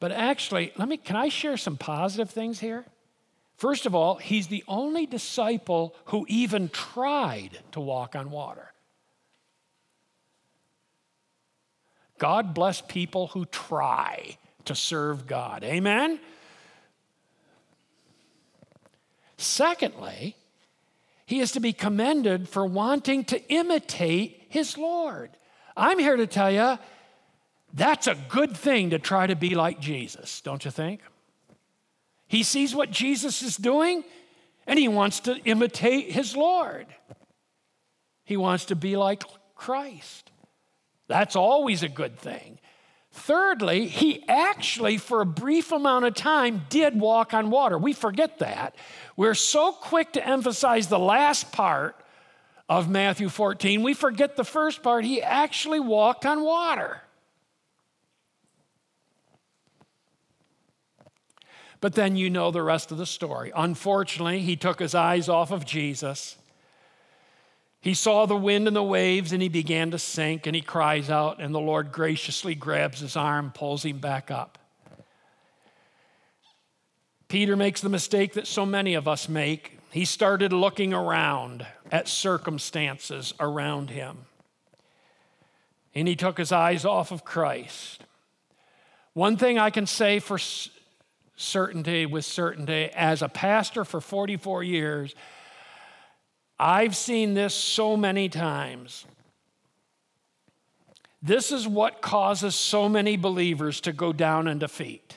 A: But actually, let me can I share some positive things here? First of all, he's the only disciple who even tried to walk on water. God bless people who try to serve God. Amen? Secondly, he is to be commended for wanting to imitate his Lord. I'm here to tell you that's a good thing to try to be like Jesus, don't you think? He sees what Jesus is doing and he wants to imitate his Lord. He wants to be like Christ. That's always a good thing. Thirdly, he actually, for a brief amount of time, did walk on water. We forget that. We're so quick to emphasize the last part of Matthew 14, we forget the first part. He actually walked on water. But then you know the rest of the story. Unfortunately, he took his eyes off of Jesus. He saw the wind and the waves and he began to sink and he cries out, and the Lord graciously grabs his arm, pulls him back up. Peter makes the mistake that so many of us make. He started looking around at circumstances around him. And he took his eyes off of Christ. One thing I can say for certainty, with certainty, as a pastor for 44 years, I've seen this so many times. This is what causes so many believers to go down in defeat.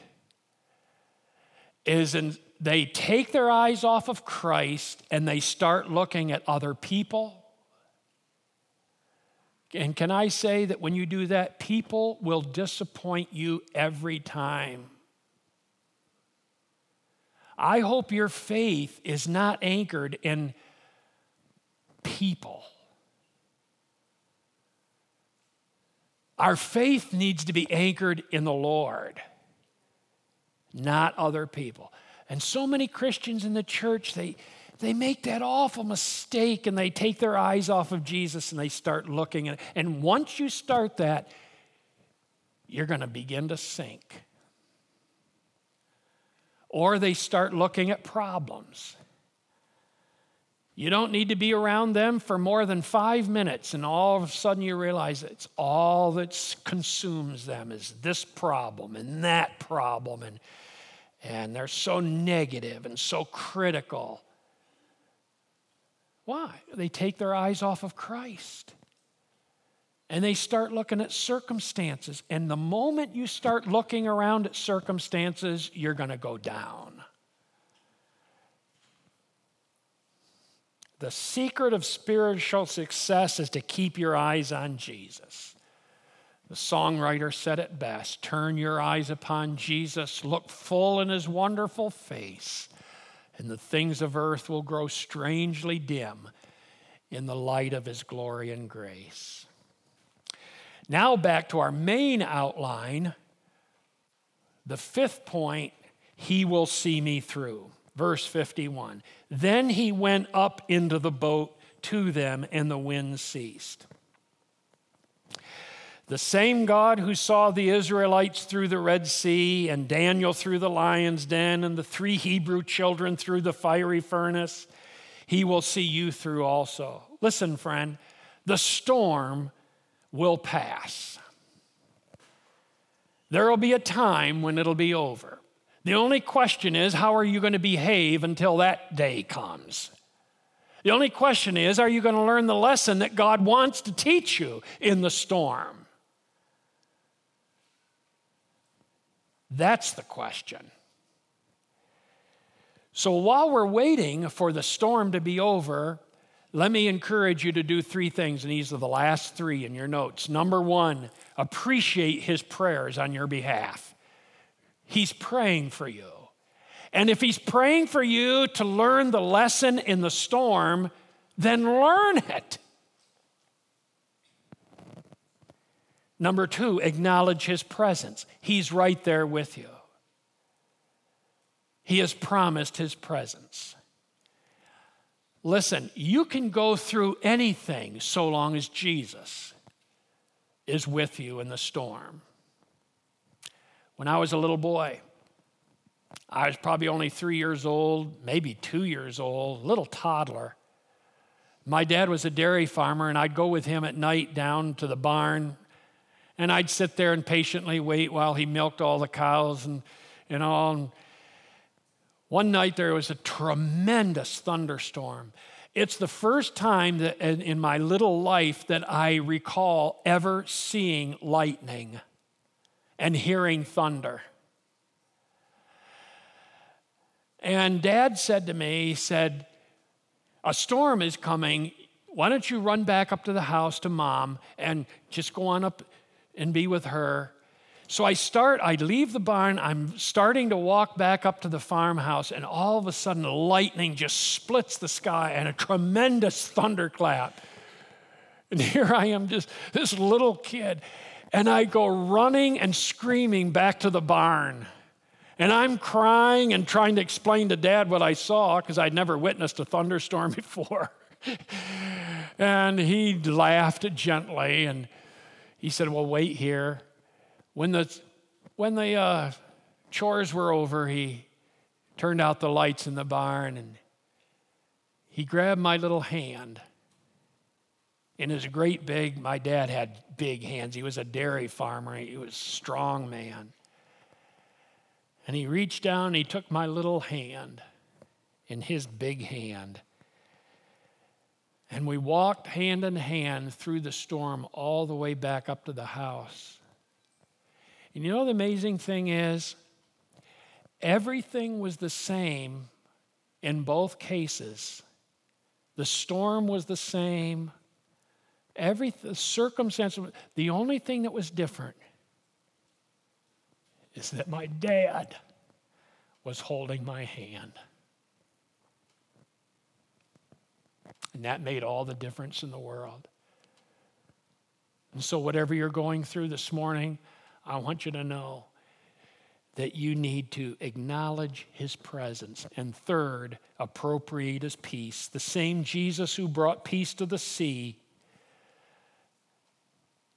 A: Is in, they take their eyes off of Christ and they start looking at other people. And can I say that when you do that, people will disappoint you every time. I hope your faith is not anchored in people. Our faith needs to be anchored in the Lord, not other people. And so many Christians in the church, they, they make that awful mistake and they take their eyes off of Jesus and they start looking at. And once you start that, you're going to begin to sink. Or they start looking at problems. You don't need to be around them for more than five minutes, and all of a sudden you realize it's all that consumes them is this problem and that problem, and, and they're so negative and so critical. Why? They take their eyes off of Christ and they start looking at circumstances. And the moment you start looking around at circumstances, you're going to go down. The secret of spiritual success is to keep your eyes on Jesus. The songwriter said it best Turn your eyes upon Jesus, look full in his wonderful face, and the things of earth will grow strangely dim in the light of his glory and grace. Now, back to our main outline. The fifth point, he will see me through. Verse 51. Then he went up into the boat to them, and the wind ceased. The same God who saw the Israelites through the Red Sea, and Daniel through the lion's den, and the three Hebrew children through the fiery furnace, he will see you through also. Listen, friend, the storm will pass. There will be a time when it'll be over. The only question is, how are you going to behave until that day comes? The only question is, are you going to learn the lesson that God wants to teach you in the storm? That's the question. So while we're waiting for the storm to be over, let me encourage you to do three things, and these are the last three in your notes. Number one, appreciate his prayers on your behalf. He's praying for you. And if He's praying for you to learn the lesson in the storm, then learn it. Number two, acknowledge His presence. He's right there with you. He has promised His presence. Listen, you can go through anything so long as Jesus is with you in the storm. When I was a little boy, I was probably only three years old, maybe two years old, little toddler. My dad was a dairy farmer, and I'd go with him at night down to the barn, and I'd sit there and patiently wait while he milked all the cows and, and all. And one night there was a tremendous thunderstorm. It's the first time that in my little life that I recall ever seeing lightning and hearing thunder. And dad said to me, he said, A storm is coming. Why don't you run back up to the house to mom and just go on up and be with her? So I start, I leave the barn, I'm starting to walk back up to the farmhouse, and all of a sudden, lightning just splits the sky and a tremendous thunderclap. And here I am, just this little kid. And I go running and screaming back to the barn. And I'm crying and trying to explain to dad what I saw because I'd never witnessed a thunderstorm before. And he laughed gently and he said, Well, wait here. When the, when the uh, chores were over, he turned out the lights in the barn and he grabbed my little hand. In his great big, my dad had big hands. He was a dairy farmer. He was a strong man. And he reached down he took my little hand in his big hand. And we walked hand in hand through the storm all the way back up to the house. And you know the amazing thing is, everything was the same in both cases. The storm was the same. Every circumstance, the only thing that was different is that my dad was holding my hand. And that made all the difference in the world. And so, whatever you're going through this morning, I want you to know that you need to acknowledge his presence. And third, appropriate his peace. The same Jesus who brought peace to the sea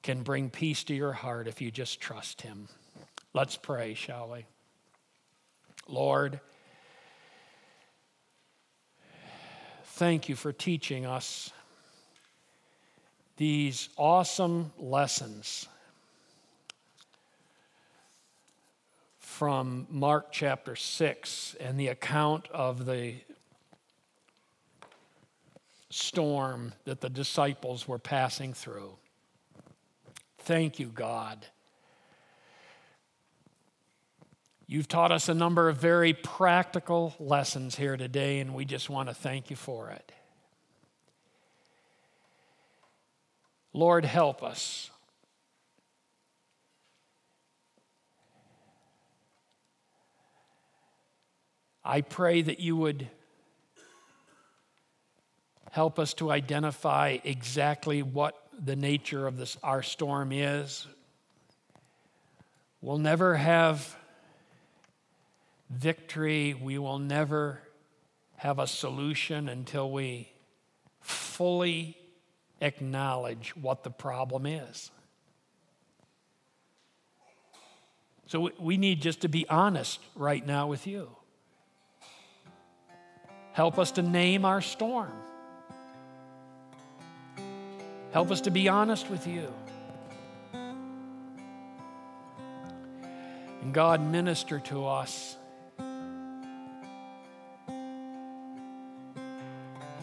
A: can bring peace to your heart if you just trust him. Let's pray, shall we? Lord, thank you for teaching us these awesome lessons from Mark chapter 6 and the account of the storm that the disciples were passing through. Thank you, God You've taught us a number of very practical lessons here today, and we just want to thank you for it. Lord, help us. I pray that you would help us to identify exactly what the nature of this, our storm is. We'll never have victory. We will never have a solution until we fully acknowledge what the problem is. So we need just to be honest right now with you. Help us to name our storm. Help us to be honest with you. And God, minister to us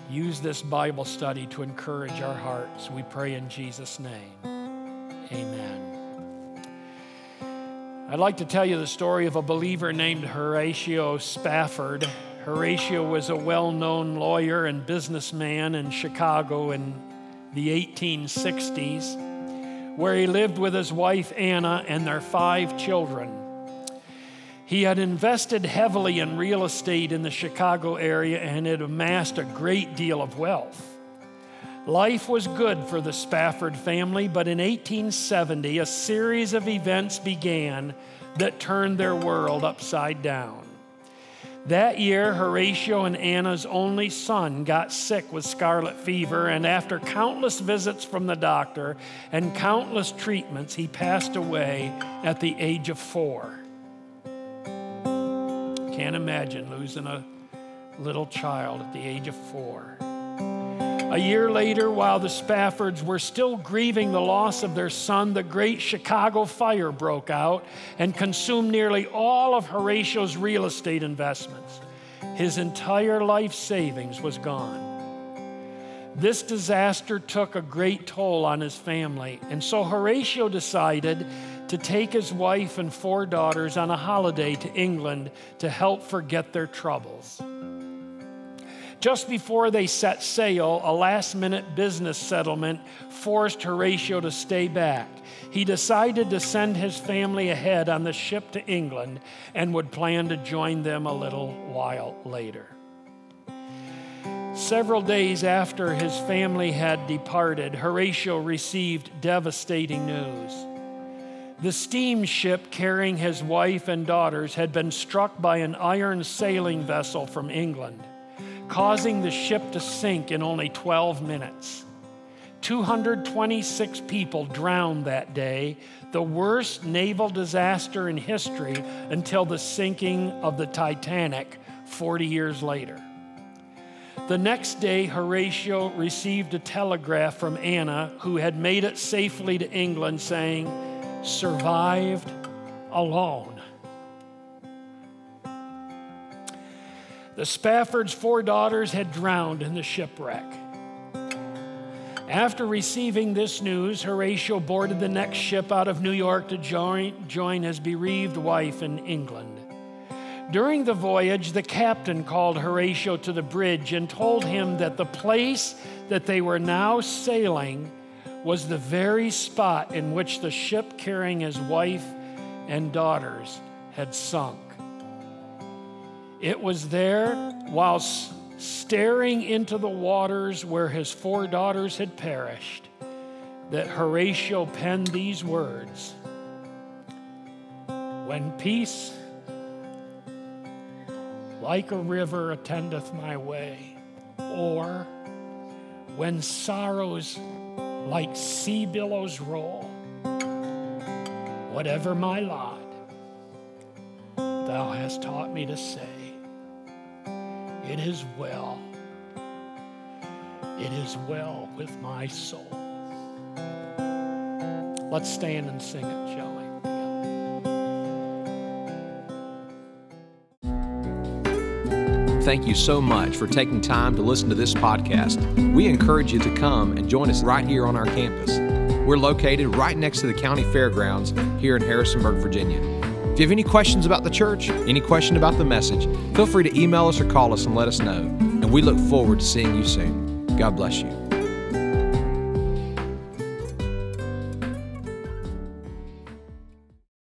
A: Use this Bible study to encourage our hearts. We pray in Jesus' name. Amen. I'd like to tell you the story of a believer named Horatio Spafford. Horatio was a well known lawyer and businessman in Chicago in the 1860s, where he lived with his wife Anna and their five children. He had invested heavily in real estate in the Chicago area and had amassed a great deal of wealth. Life was good for the Spafford family, but in 1870, a series of events began that turned their world upside down. That year, Horatio and Anna's only son got sick with scarlet fever, and after countless visits from the doctor and countless treatments, he passed away at the age of four. Can't imagine losing a little child at the age of four. A year later, while the Spaffords were still grieving the loss of their son, the great Chicago fire broke out and consumed nearly all of Horatio's real estate investments. His entire life savings was gone. This disaster took a great toll on his family, and so Horatio decided to take his wife and four daughters on a holiday to England to help forget their troubles. Just before they set sail, a last minute business settlement forced Horatio to stay back. He decided to send his family ahead on the ship to England and would plan to join them a little while later. Several days after his family had departed, Horatio received devastating news. The steamship carrying his wife and daughters had been struck by an iron sailing vessel from England, causing the ship to sink in only 12 minutes. 226 people drowned that day, the worst naval disaster in history until the sinking of the Titanic 40 years later. The next day, Horatio received a telegraph from Anna, who had made it safely to England, saying, Survived alone. The Spafford's four daughters had drowned in the shipwreck. After receiving this news, Horatio boarded the next ship out of New York to join, join his bereaved wife in England. During the voyage, the captain called Horatio to the bridge and told him that the place that they were now sailing was the very spot in which the ship carrying his wife and daughters had sunk. It was there whilst staring into the waters where his four daughters had perished, that Horatio penned these words. When peace like a river attendeth my way, or when sorrows like sea billows roll, whatever my lot, thou hast taught me to say, it is well. It is well with my soul. Let's stand and sing it, shall we?
B: Thank you so much for taking time to listen to this podcast. We encourage you to come and join us right here on our campus. We're located right next to the county fairgrounds here in Harrisonburg, Virginia. If you have any questions about the church, any question about the message, feel free to email us or call us and let us know. And we look forward to seeing you soon. God bless you.